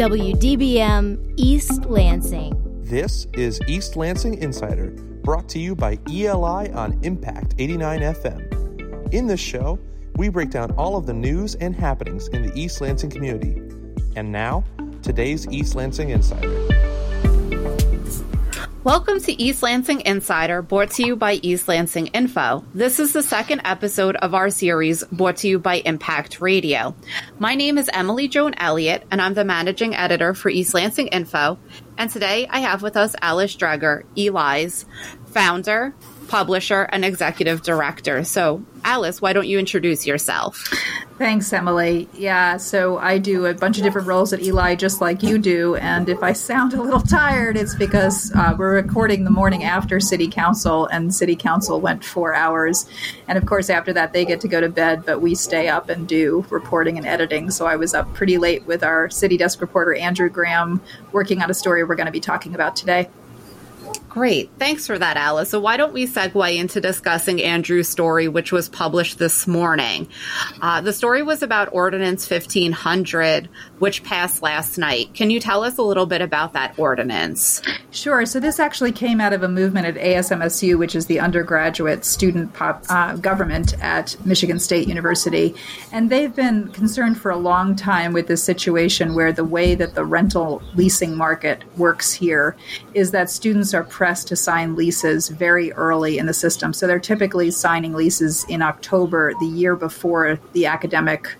WDBM East Lansing. This is East Lansing Insider, brought to you by ELI on Impact 89 FM. In this show, we break down all of the news and happenings in the East Lansing community. And now, today's East Lansing Insider. Welcome to East Lansing Insider, brought to you by East Lansing Info. This is the second episode of our series, brought to you by Impact Radio. My name is Emily Joan Elliott, and I'm the managing editor for East Lansing Info. And today I have with us Alice Dreger, Eli's founder, publisher, and executive director. So, Alice, why don't you introduce yourself? Thanks, Emily. Yeah, so I do a bunch of different roles at Eli, just like you do. And if I sound a little tired, it's because uh, we're recording the morning after City Council, and City Council went four hours. And of course, after that, they get to go to bed, but we stay up and do reporting and editing. So I was up pretty late with our city desk reporter, Andrew Graham, working on a story we're going to be talking about today. Great. Thanks for that, Alice. So, why don't we segue into discussing Andrew's story, which was published this morning? Uh, the story was about Ordinance 1500, which passed last night. Can you tell us a little bit about that ordinance? Sure. So, this actually came out of a movement at ASMSU, which is the undergraduate student pop, uh, government at Michigan State University. And they've been concerned for a long time with this situation where the way that the rental leasing market works here is that students are pressed to sign leases very early in the system. So they're typically signing leases in October, the year before the academic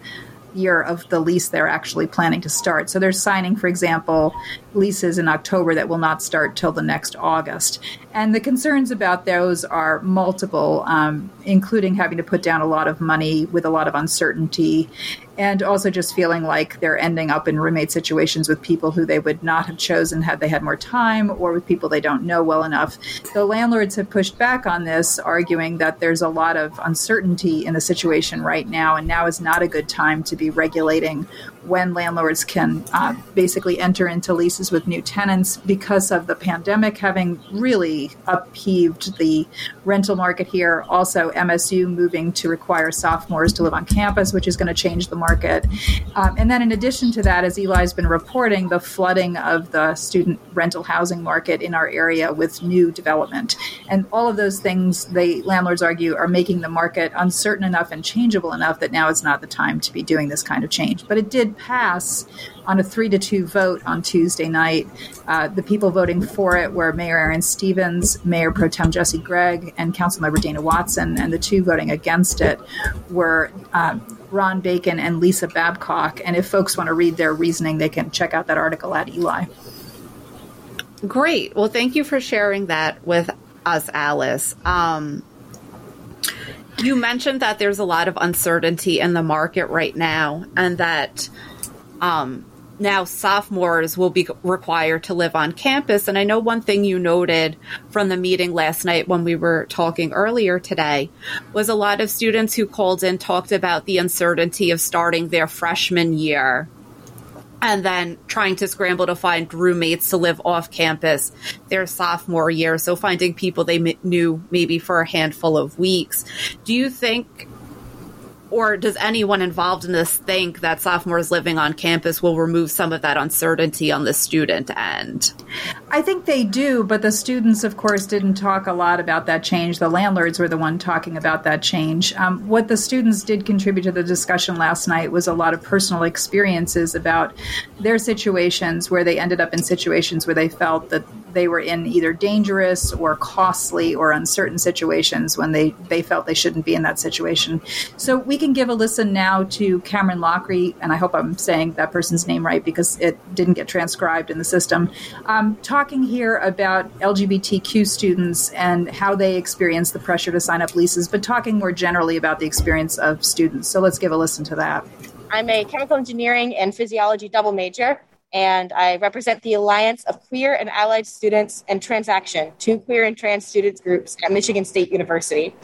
year of the lease they're actually planning to start. So they're signing, for example, leases in October that will not start till the next August. And the concerns about those are multiple, um, including having to put down a lot of money with a lot of uncertainty, and also just feeling like they're ending up in roommate situations with people who they would not have chosen had they had more time, or with people they don't know well enough. The landlords have pushed back on this, arguing that there's a lot of uncertainty in the situation right now, and now is not a good time to be regulating when landlords can uh, basically enter into leases with new tenants because of the pandemic having really upheaved the rental market here. Also, MSU moving to require sophomores to live on campus, which is going to change the market. Um, and then, in addition to that, as Eli's been reporting, the flooding of the student rental housing market in our area with new development. And all of those things, the landlords argue, are making the market uncertain enough and changeable enough that now is not the time to be doing this kind of change. But it did pass on a three to two vote on Tuesday night. Uh, the people voting for it were Mayor Aaron Stevens, Mayor Pro Tem Jesse Gregg, and Councilmember Dana Watson. And the two voting against it were uh, Ron Bacon and Lisa Babcock. And if folks want to read their reasoning, they can check out that article at Eli. Great. Well, thank you for sharing that with us, Alice. Um, you mentioned that there's a lot of uncertainty in the market right now, and that um, now sophomores will be required to live on campus. And I know one thing you noted from the meeting last night when we were talking earlier today was a lot of students who called in talked about the uncertainty of starting their freshman year and then trying to scramble to find roommates to live off campus their sophomore year. So finding people they knew maybe for a handful of weeks. Do you think or does anyone involved in this think that sophomores living on campus will remove some of that uncertainty on the student end? I think they do, but the students, of course, didn't talk a lot about that change. The landlords were the one talking about that change. Um, what the students did contribute to the discussion last night was a lot of personal experiences about their situations where they ended up in situations where they felt that they were in either dangerous or costly or uncertain situations when they, they felt they shouldn't be in that situation. So we can give a listen now to Cameron Lockery, and I hope I'm saying that person's name right because it didn't get transcribed in the system, um, talking here about LGBTQ students and how they experience the pressure to sign up leases, but talking more generally about the experience of students. So let's give a listen to that. I'm a chemical engineering and physiology double major and I represent the Alliance of Queer and Allied Students and Transaction, two queer and trans students groups at Michigan State University.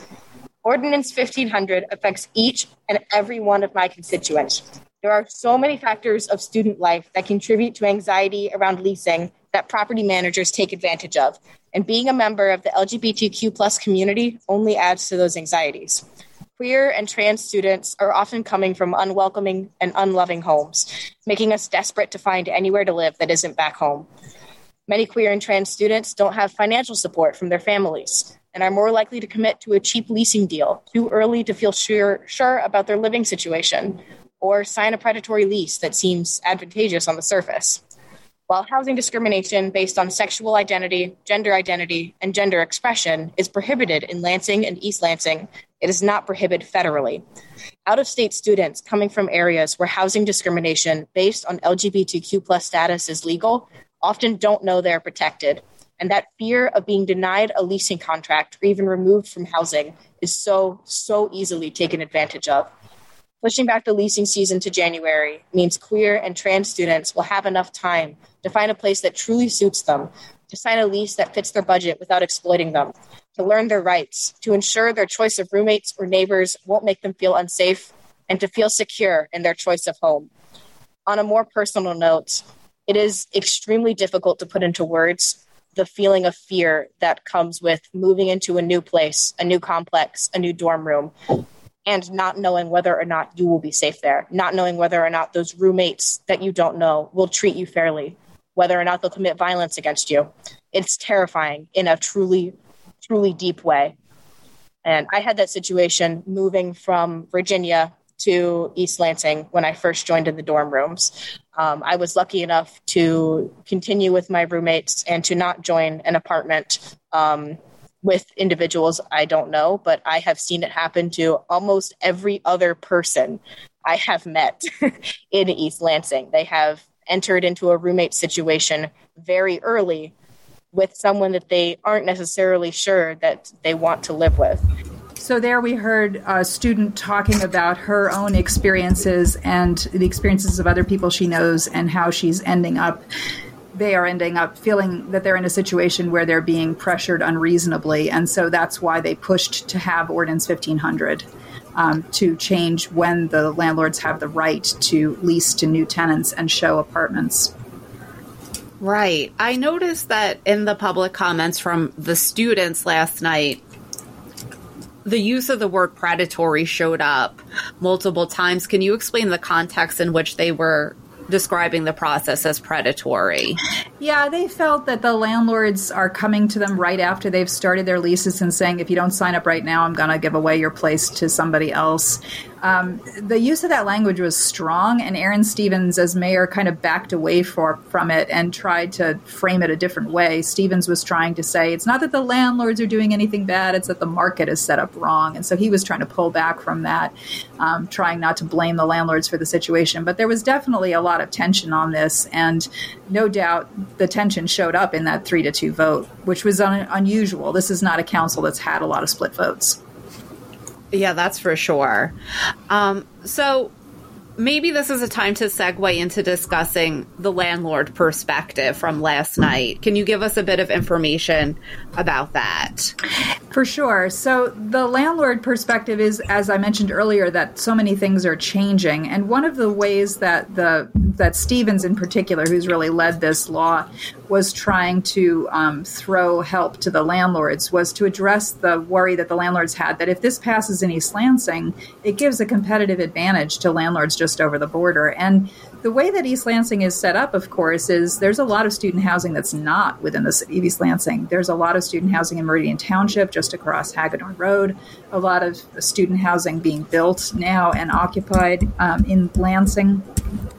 Ordinance 1500 affects each and every one of my constituents. There are so many factors of student life that contribute to anxiety around leasing that property managers take advantage of. And being a member of the LGBTQ plus community only adds to those anxieties. Queer and trans students are often coming from unwelcoming and unloving homes, making us desperate to find anywhere to live that isn't back home. Many queer and trans students don't have financial support from their families and are more likely to commit to a cheap leasing deal too early to feel sure, sure about their living situation or sign a predatory lease that seems advantageous on the surface. While housing discrimination based on sexual identity, gender identity, and gender expression is prohibited in Lansing and East Lansing, it is not prohibited federally. Out of state students coming from areas where housing discrimination based on LGBTQ plus status is legal often don't know they're protected. And that fear of being denied a leasing contract or even removed from housing is so, so easily taken advantage of. Pushing back the leasing season to January means queer and trans students will have enough time to find a place that truly suits them, to sign a lease that fits their budget without exploiting them, to learn their rights, to ensure their choice of roommates or neighbors won't make them feel unsafe, and to feel secure in their choice of home. On a more personal note, it is extremely difficult to put into words the feeling of fear that comes with moving into a new place, a new complex, a new dorm room, and not knowing whether or not you will be safe there, not knowing whether or not those roommates that you don't know will treat you fairly, whether or not they'll commit violence against you. It's terrifying in a truly, truly deep way. And I had that situation moving from Virginia to East Lansing when I first joined in the dorm rooms. Um, I was lucky enough to continue with my roommates and to not join an apartment um, with individuals I don't know, but I have seen it happen to almost every other person I have met in East Lansing. They have entered into a roommate situation very early with someone that they aren't necessarily sure that they want to live with. So there we heard a student talking about her own experiences and the experiences of other people she knows and how she's ending up they are ending up feeling that they're in a situation where they're being pressured unreasonably and so that's why they pushed to have ordinance 1500 um, to change when the landlords have the right to lease to new tenants and show apartments Right. I noticed that in the public comments from the students last night, the use of the word predatory showed up multiple times. Can you explain the context in which they were describing the process as predatory? Yeah, they felt that the landlords are coming to them right after they've started their leases and saying, if you don't sign up right now, I'm going to give away your place to somebody else. Um, the use of that language was strong, and Aaron Stevens, as mayor, kind of backed away for, from it and tried to frame it a different way. Stevens was trying to say it's not that the landlords are doing anything bad, it's that the market is set up wrong. And so he was trying to pull back from that, um, trying not to blame the landlords for the situation. But there was definitely a lot of tension on this, and no doubt the tension showed up in that three to two vote, which was un- unusual. This is not a council that's had a lot of split votes. Yeah, that's for sure. Um, so maybe this is a time to segue into discussing the landlord perspective from last night. Can you give us a bit of information about that? For sure. So, the landlord perspective is, as I mentioned earlier, that so many things are changing. And one of the ways that the that Stevens, in particular, who's really led this law, was trying to um, throw help to the landlords was to address the worry that the landlords had that if this passes in East Lansing, it gives a competitive advantage to landlords just over the border. And the way that East Lansing is set up, of course, is there's a lot of student housing that's not within the city of East Lansing. There's a lot of student housing in Meridian Township, just across Hagadorn Road. A lot of student housing being built now and occupied um, in Lansing.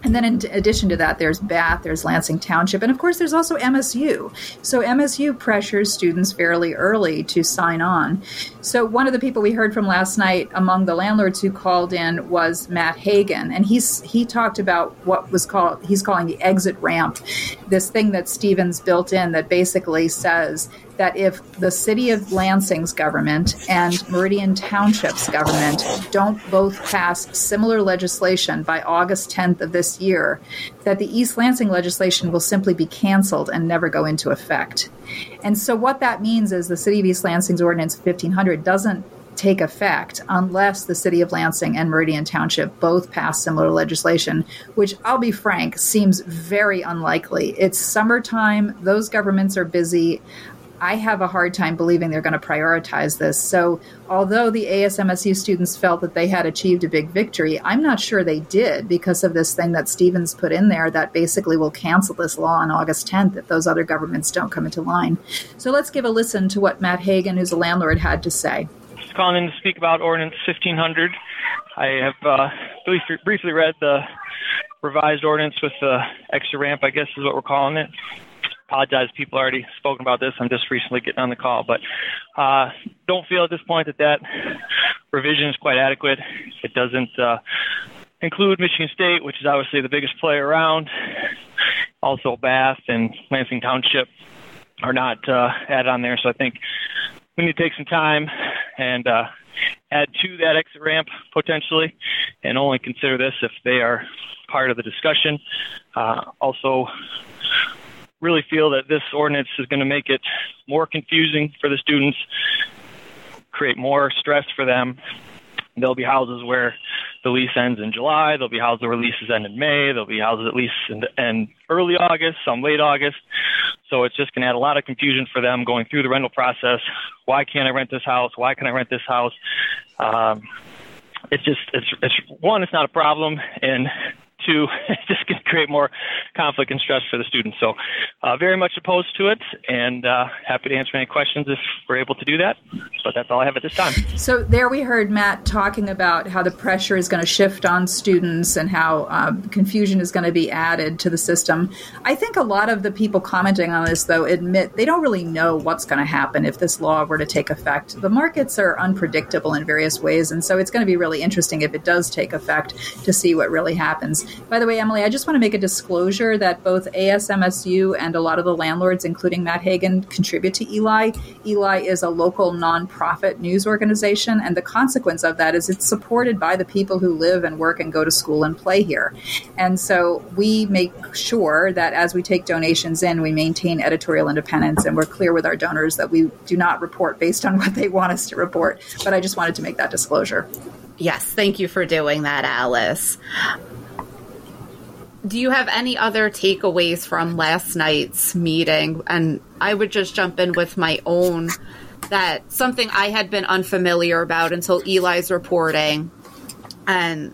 And then, in addition to that, there's Bath, there's Lansing Township, and of course, there's also MSU. So, MSU pressures students fairly early to sign on. So, one of the people we heard from last night among the landlords who called in was Matt Hagan, and he's he talked about what was called he's calling the exit ramp, this thing that Stevens built in that basically says that if the city of Lansing's government and Meridian Township's government don't both pass similar legislation by August 10th of this year, that the East Lansing legislation will simply be canceled and never go into effect. And so what that means is the city of East Lansing's ordinance 1500 doesn't take effect unless the city of Lansing and Meridian Township both pass similar legislation, which I'll be frank, seems very unlikely. It's summertime, those governments are busy I have a hard time believing they're going to prioritize this. So, although the ASMSU students felt that they had achieved a big victory, I'm not sure they did because of this thing that Stevens put in there that basically will cancel this law on August 10th if those other governments don't come into line. So, let's give a listen to what Matt Hagan, who's a landlord, had to say. Calling in to speak about Ordinance 1500. I have uh, briefly, briefly read the revised ordinance with the extra ramp, I guess is what we're calling it apologize. People already spoken about this. I'm just recently getting on the call, but uh, don't feel at this point that that revision is quite adequate. It doesn't uh, include Michigan State, which is obviously the biggest player around. Also, Bath and Lansing Township are not uh, added on there. So I think we need to take some time and uh, add to that exit ramp potentially, and only consider this if they are part of the discussion. Uh, also, really feel that this ordinance is going to make it more confusing for the students, create more stress for them. There'll be houses where the lease ends in July. There'll be houses where leases end in May. There'll be houses at least in, the, in early August, some late August. So it's just going to add a lot of confusion for them going through the rental process. Why can't I rent this house? Why can I rent this house? Um, it's just it's it's one, it's not a problem, and to just create more conflict and stress for the students. So, uh, very much opposed to it, and uh, happy to answer any questions if we're able to do that. But that's all I have at this time. So there we heard Matt talking about how the pressure is going to shift on students and how um, confusion is going to be added to the system. I think a lot of the people commenting on this, though, admit they don't really know what's going to happen if this law were to take effect. The markets are unpredictable in various ways, and so it's going to be really interesting if it does take effect to see what really happens. By the way, Emily, I just want to make a disclosure that both ASMSU and a lot of the landlords, including Matt Hagan, contribute to ELI. ELI is a local nonprofit news organization, and the consequence of that is it's supported by the people who live and work and go to school and play here. And so we make sure that as we take donations in, we maintain editorial independence and we're clear with our donors that we do not report based on what they want us to report. But I just wanted to make that disclosure. Yes, thank you for doing that, Alice do you have any other takeaways from last night's meeting? And I would just jump in with my own that something I had been unfamiliar about until Eli's reporting and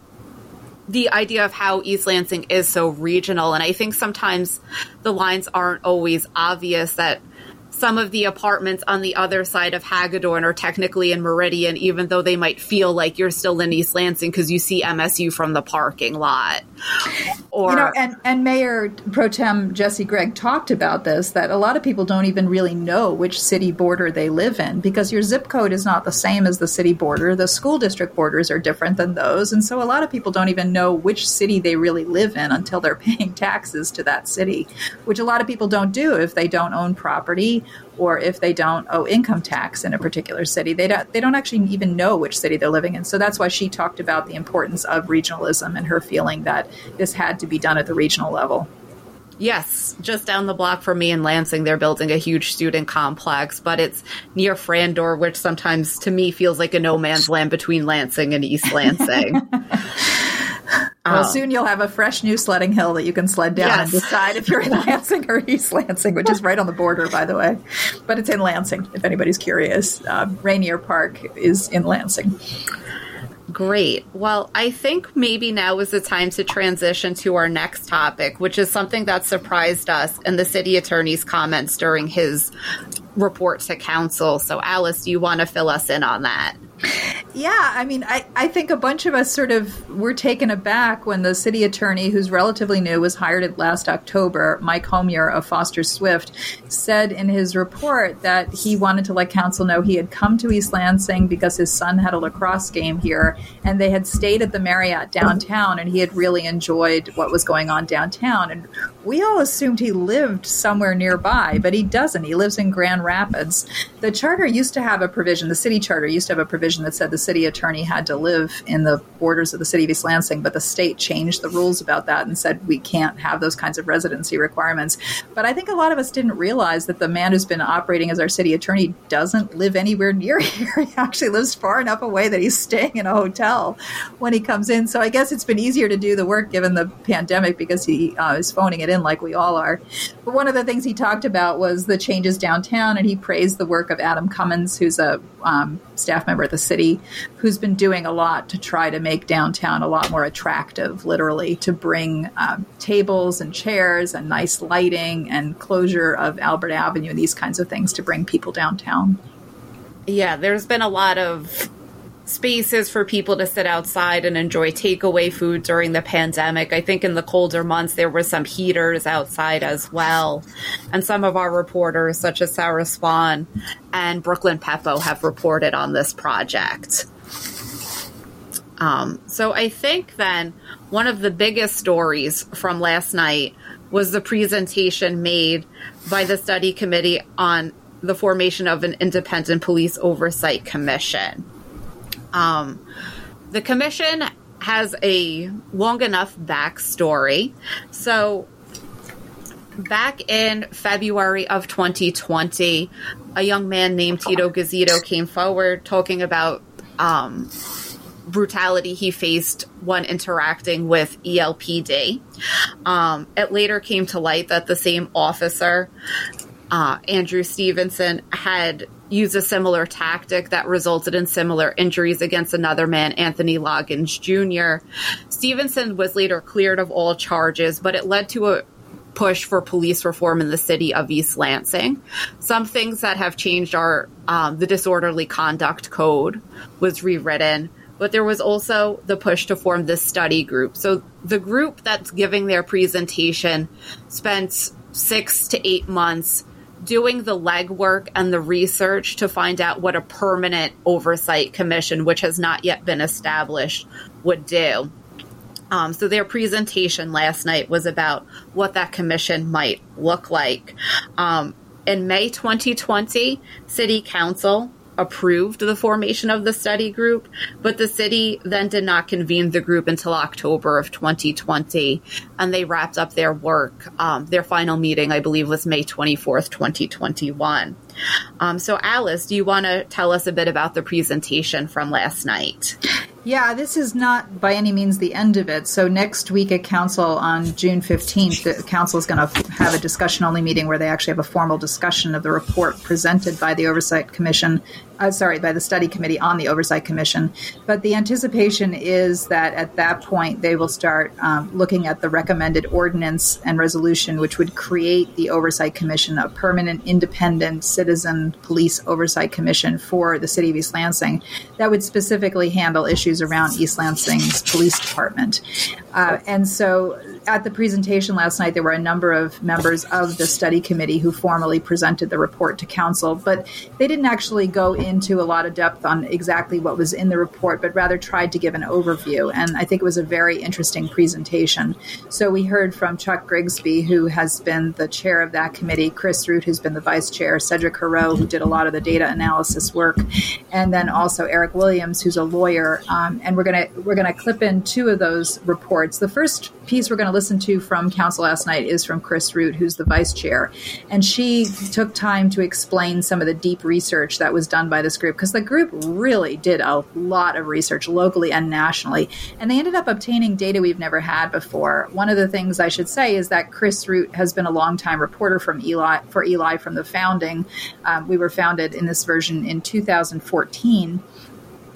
the idea of how East Lansing is so regional. And I think sometimes the lines aren't always obvious that some of the apartments on the other side of Hagadorn are technically in Meridian, even though they might feel like you're still in East Lansing because you see MSU from the parking lot. Or, you know, and, and Mayor Pro Tem Jesse Gregg talked about this that a lot of people don't even really know which city border they live in because your zip code is not the same as the city border. The school district borders are different than those. And so a lot of people don't even know which city they really live in until they're paying taxes to that city, which a lot of people don't do if they don't own property or if they don't owe income tax in a particular city. They don't, they don't actually even know which city they're living in. So that's why she talked about the importance of regionalism and her feeling that this had to be done at the regional level. Yes, just down the block from me in Lansing, they're building a huge student complex, but it's near Frandor, which sometimes to me feels like a no man's land between Lansing and East Lansing. Well, oh. soon you'll have a fresh new sledding hill that you can sled down yes. and decide if you're in Lansing or East Lansing, which is right on the border, by the way. But it's in Lansing, if anybody's curious. Uh, Rainier Park is in Lansing. Great. Well, I think maybe now is the time to transition to our next topic, which is something that surprised us in the city attorney's comments during his report to council. So, Alice, do you want to fill us in on that? Yeah, I mean, I, I think a bunch of us sort of were taken aback when the city attorney, who's relatively new, was hired at last October, Mike Homier of Foster Swift, said in his report that he wanted to let council know he had come to East Lansing because his son had a lacrosse game here, and they had stayed at the Marriott downtown, and he had really enjoyed what was going on downtown. And we all assumed he lived somewhere nearby, but he doesn't. He lives in Grand Rapids. The charter used to have a provision, the city charter used to have a provision that said the city attorney had to live in the borders of the city of East Lansing, but the state changed the rules about that and said we can't have those kinds of residency requirements. But I think a lot of us didn't realize that the man who's been operating as our city attorney doesn't live anywhere near here. He actually lives far enough away that he's staying in a hotel when he comes in. So I guess it's been easier to do the work given the pandemic because he uh, is phoning it in like we all are. But one of the things he talked about was the changes downtown, and he praised the work of Adam Cummins, who's a um, staff member at the city, who's been doing a lot to try to make downtown a lot more attractive, literally, to bring um, tables and chairs and nice lighting and closure of Albert Avenue and these kinds of things to bring people downtown. Yeah, there's been a lot of spaces for people to sit outside and enjoy takeaway food during the pandemic. I think in the colder months there were some heaters outside as well. And some of our reporters, such as Sarah Swan and Brooklyn Peppo, have reported on this project. Um, so I think then one of the biggest stories from last night was the presentation made by the study committee on the formation of an independent police oversight commission. Um, the commission has a long enough backstory. So, back in February of 2020, a young man named Tito Gasito came forward talking about um, brutality he faced when interacting with ELPD. Um, it later came to light that the same officer, uh, Andrew Stevenson, had used a similar tactic that resulted in similar injuries against another man, Anthony Loggins Jr. Stevenson was later cleared of all charges, but it led to a push for police reform in the city of East Lansing. Some things that have changed are um, the disorderly conduct code was rewritten, but there was also the push to form this study group. So the group that's giving their presentation spent six to eight months doing the legwork and the research to find out what a permanent oversight commission, which has not yet been established, would do. Um, so their presentation last night was about what that commission might look like. Um, in May 2020, City Council approved the formation of the study group, but the city then did not convene the group until October of 2020, and they wrapped up their work. Um, their final meeting, I believe, was May 24th, 2021. Um, so, Alice, do you want to tell us a bit about the presentation from last night? Yeah, this is not by any means the end of it. So next week at council on June 15th, the council is going to have a discussion only meeting where they actually have a formal discussion of the report presented by the Oversight Commission uh, sorry, by the study committee on the Oversight Commission. But the anticipation is that at that point they will start um, looking at the recommended ordinance and resolution, which would create the Oversight Commission, a permanent independent citizen police oversight commission for the city of East Lansing that would specifically handle issues around East Lansing's police department. Uh, and so at the presentation last night, there were a number of members of the study committee who formally presented the report to council, but they didn't actually go into a lot of depth on exactly what was in the report, but rather tried to give an overview. And I think it was a very interesting presentation. So we heard from Chuck Grigsby, who has been the chair of that committee, Chris Root, who's been the vice chair, Cedric Hero, who did a lot of the data analysis work, and then also Eric Williams, who's a lawyer. Um, and we're gonna we're gonna clip in two of those reports. The first piece we're going to listen to from council last night is from Chris Root, who's the vice chair. And she took time to explain some of the deep research that was done by this group because the group really did a lot of research locally and nationally. And they ended up obtaining data we've never had before. One of the things I should say is that Chris Root has been a longtime reporter from Eli for Eli from the founding. Um, we were founded in this version in 2014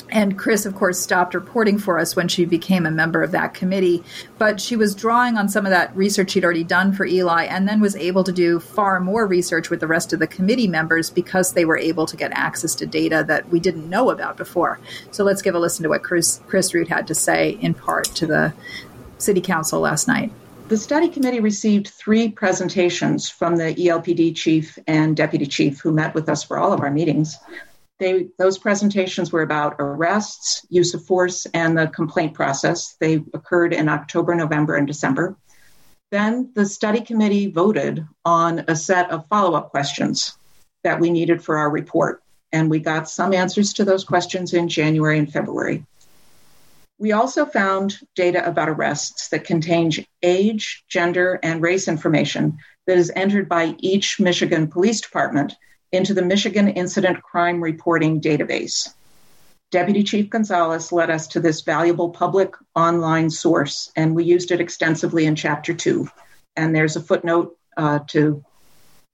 and Chris, of course, stopped reporting for us when she became a member of that committee. But she was drawing on some of that research she'd already done for Eli and then was able to do far more research with the rest of the committee members because they were able to get access to data that we didn't know about before. So let's give a listen to what Chris, Chris Root had to say in part to the City Council last night. The study committee received three presentations from the ELPD chief and deputy chief who met with us for all of our meetings. They, those presentations were about arrests, use of force, and the complaint process. They occurred in October, November, and December. Then the study committee voted on a set of follow up questions that we needed for our report. and we got some answers to those questions in January and February. We also found data about arrests that contains age, gender, and race information that is entered by each Michigan Police Department into the Michigan Incident Crime Reporting Database. Deputy Chief Gonzalez led us to this valuable public online source, and we used it extensively in Chapter 2. And there's a footnote uh, to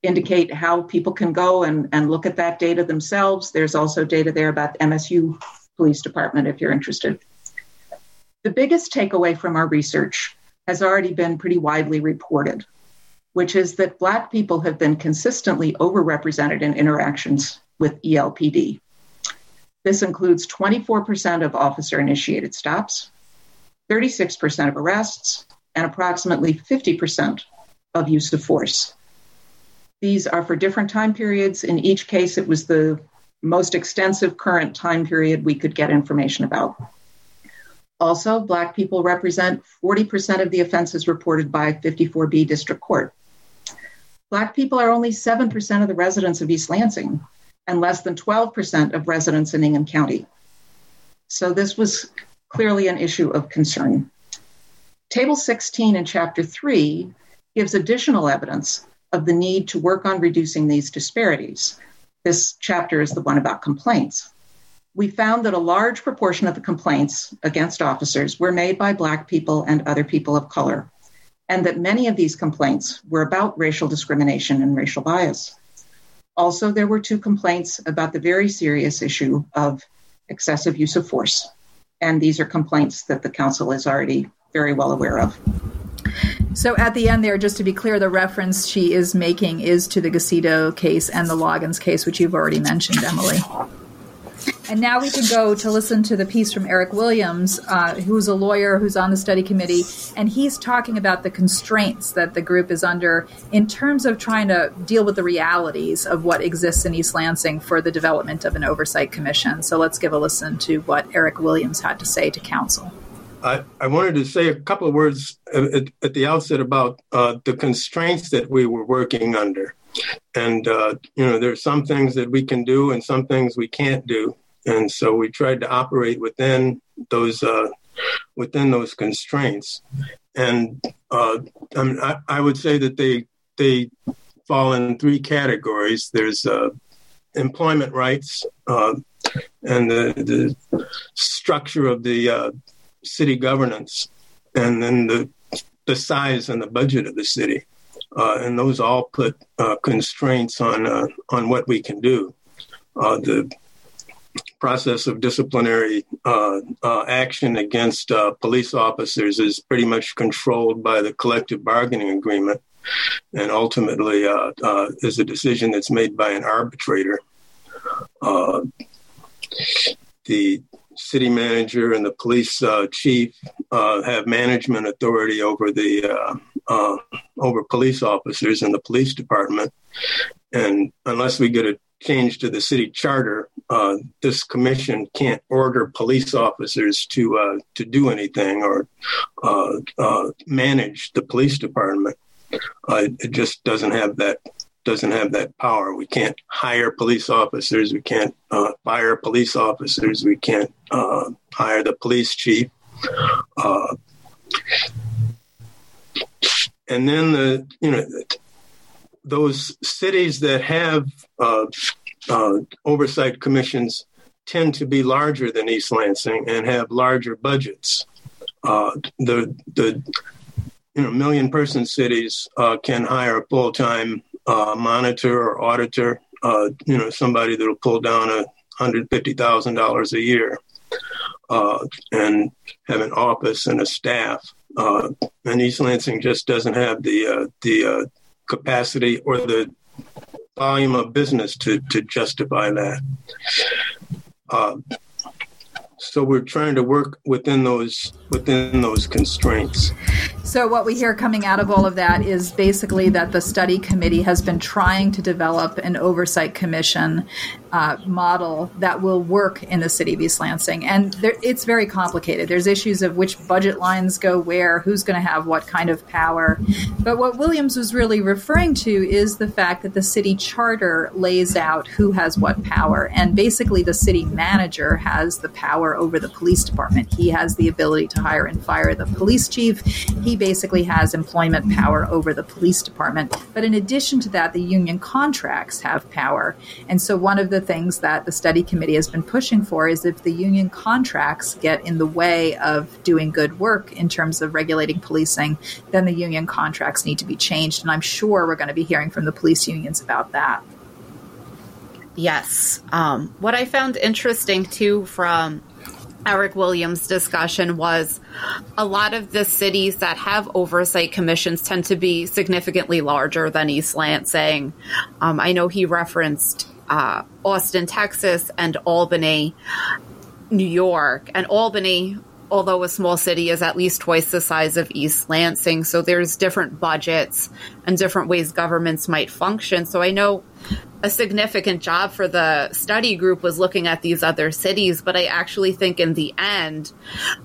indicate how people can go and, and look at that data themselves. There's also data there about the MSU Police Department if you're interested. The biggest takeaway from our research has already been pretty widely reported, which is that Black people have been consistently overrepresented in interactions with ELPD. This includes 24% of officer initiated stops, 36% of arrests, and approximately 50% of use of force. These are for different time periods. In each case, it was the most extensive current time period we could get information about. Also, Black people represent 40% of the offenses reported by 54B District Court. Black people are only 7% of the residents of East Lansing, and less than 12% of residents in Ingham County. So this was clearly an issue of concern. Table 16 in Chapter 3 gives additional evidence of the need to work on reducing these disparities. This chapter is the one about complaints. We found that a large proportion of the complaints against officers were made by Black people and other people of color, and that many of these complaints were about racial discrimination and racial bias. Also, there were two complaints about the very serious issue of excessive use of force. And these are complaints that the council is already very well aware of. So at the end there, just to be clear, the reference she is making is to the Gasito case and the Loggins case, which you've already mentioned, Emily. And now we can go to listen to the piece from Eric Williams, uh, who's a lawyer who's on the study committee, and he's talking about the constraints that the group is under in terms of trying to deal with the realities of what exists in East Lansing for the development of an oversight commission. So let's give a listen to what Eric Williams had to say to council. I, I wanted to say a couple of words at, at the outset about uh, the constraints that we were working under. And, uh, you know, there are some things that we can do and some things we can't do and so we tried to operate within those uh, within those constraints. And uh, I, mean, I, I, would say that they they fall in three categories. There's uh, employment rights uh, and the, the structure of the uh, city governance, and then the the size and the budget of the city. Uh, and those all put constraints on on what we can do. the process of disciplinary uh, uh, action against uh, police officers is pretty much controlled by the collective bargaining agreement and ultimately uh, uh, is a decision that's made by an arbitrator. Uh, the city manager and the police chief have management authority over the over police officers in the police department, and unless we get a change to the city charter, uh, this commission can't order police officers to uh, to do anything or uh, uh manage the police department. Uh, it just doesn't have that doesn't have that power. We can't hire police officers. We can't uh, fire police officers. We can't hire the police chief. And then the you know those cities that have uh, uh, oversight commissions tend to be larger than East Lansing and have larger budgets. Uh, the the you know million person cities uh, can hire a full time uh, monitor or auditor. Uh, you know somebody that'll pull down a hundred fifty thousand dollars a year and have an office and a staff. Uh, and East Lansing just doesn't have the uh, the uh, capacity or the volume of business to, to justify that. Uh, so we're trying to work within those within those constraints. So what we hear coming out of all of that is basically that the study committee has been trying to develop an oversight commission uh, model that will work in the city of East Lansing. And there, it's very complicated. There's issues of which budget lines go where, who's going to have what kind of power. But what Williams was really referring to is the fact that the city charter lays out who has what power. And basically, the city manager has the power over the police department. He has the ability to hire and fire the police chief. He basically has employment power over the police department. But in addition to that, the union contracts have power. And so one of the things that the study committee has been pushing for is if the union contracts get in the way of doing good work in terms of regulating policing, then the union contracts need to be changed. And I'm sure we're going to be hearing from the police unions about that. Yes. Um, what I found interesting too from Eric Williams' discussion was a lot of the cities that have oversight commissions tend to be significantly larger than East Lansing. Um, I know he referenced uh, Austin, Texas, and Albany, New York. And Albany, although a small city, is at least twice the size of East Lansing. So there's different budgets and different ways governments might function. So I know a significant job for the study group was looking at these other cities, but I actually think in the end,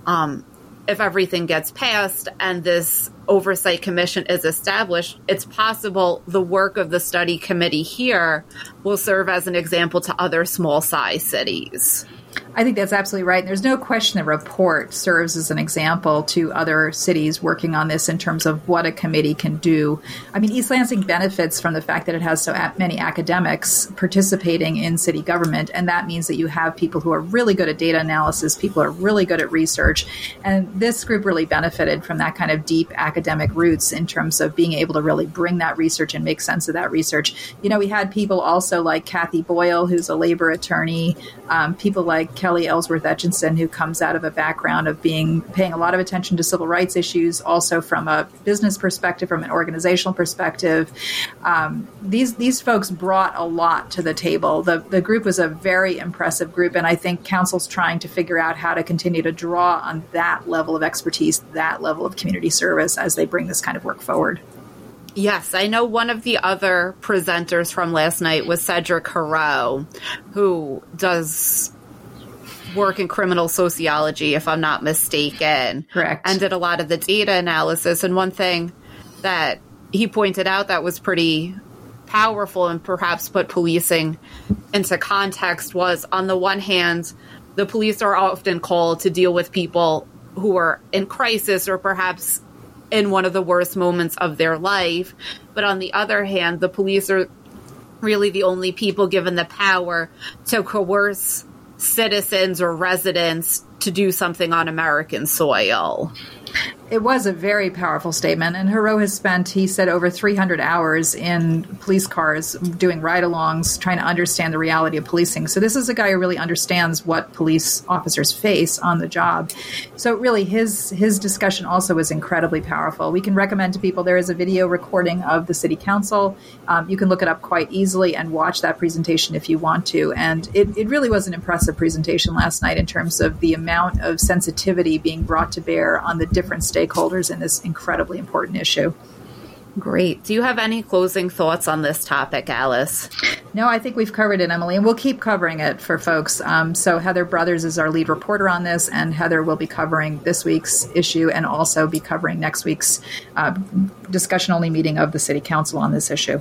um, if everything gets passed and this oversight commission is established, it's possible the work of the study committee here will serve as an example to other small size cities. I think that's absolutely right. There's no question the report serves as an example to other cities working on this in terms of what a committee can do. I mean, East Lansing benefits from the fact that it has so many academics participating in city government. And that means that you have people who are really good at data analysis, people are really good at research. And this group really benefited from that kind of deep academic roots in terms of being able to really bring that research and make sense of that research. You know, we had people also like Kathy Boyle, who's a labor attorney, um, people like Kelly Ellsworth Etchinson, who comes out of a background of being paying a lot of attention to civil rights issues, also from a business perspective, from an organizational perspective. Um, these these folks brought a lot to the table. The the group was a very impressive group, and I think council's trying to figure out how to continue to draw on that level of expertise, that level of community service as they bring this kind of work forward. Yes, I know one of the other presenters from last night was Cedric Haro, who does work in criminal sociology, if I'm not mistaken. Correct. And did a lot of the data analysis. And one thing that he pointed out that was pretty powerful and perhaps put policing into context was on the one hand, the police are often called to deal with people who are in crisis or perhaps in one of the worst moments of their life. But on the other hand, the police are really the only people given the power to coerce citizens or residents to do something on American soil. It was a very powerful statement, and Haro has spent, he said, over 300 hours in police cars doing ride alongs, trying to understand the reality of policing. So, this is a guy who really understands what police officers face on the job. So, really, his, his discussion also was incredibly powerful. We can recommend to people there is a video recording of the city council. Um, you can look it up quite easily and watch that presentation if you want to. And it, it really was an impressive presentation last night in terms of the amount of sensitivity being brought to bear on the different stakeholders in this incredibly important issue. Great. Do you have any closing thoughts on this topic, Alice? No, I think we've covered it, Emily, and we'll keep covering it for folks. Um, so, Heather Brothers is our lead reporter on this, and Heather will be covering this week's issue and also be covering next week's uh, discussion only meeting of the City Council on this issue.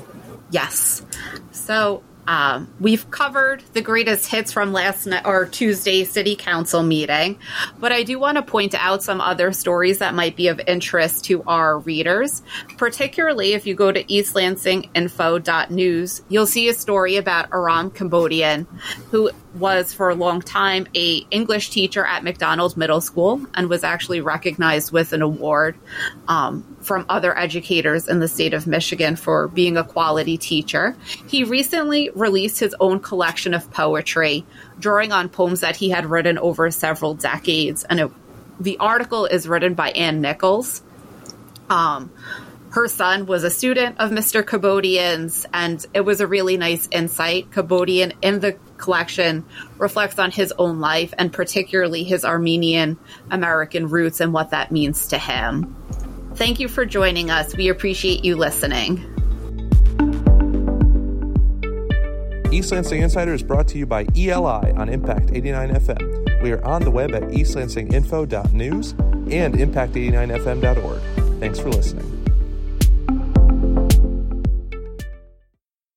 Yes. So, um, we've covered the greatest hits from last night or Tuesday city council meeting, but I do want to point out some other stories that might be of interest to our readers. Particularly if you go to eastlansinginfo.news, you'll see a story about Aram Kabodian, who was for a long time a English teacher at MacDonald Middle School and was actually recognized with an award um, from other educators in the state of Michigan for being a quality teacher. He recently released his own collection of poetry, drawing on poems that he had written over several decades. And it, the article is written by Ann Nichols. Um, her son was a student of Mr. Kabodian's, and it was a really nice insight. Kabodian in the collection reflects on his own life and particularly his Armenian American roots and what that means to him. Thank you for joining us. We appreciate you listening. East Lansing Insider is brought to you by ELI on Impact 89 FM. We are on the web at eastlansinginfo.news and impact89fm.org. Thanks for listening.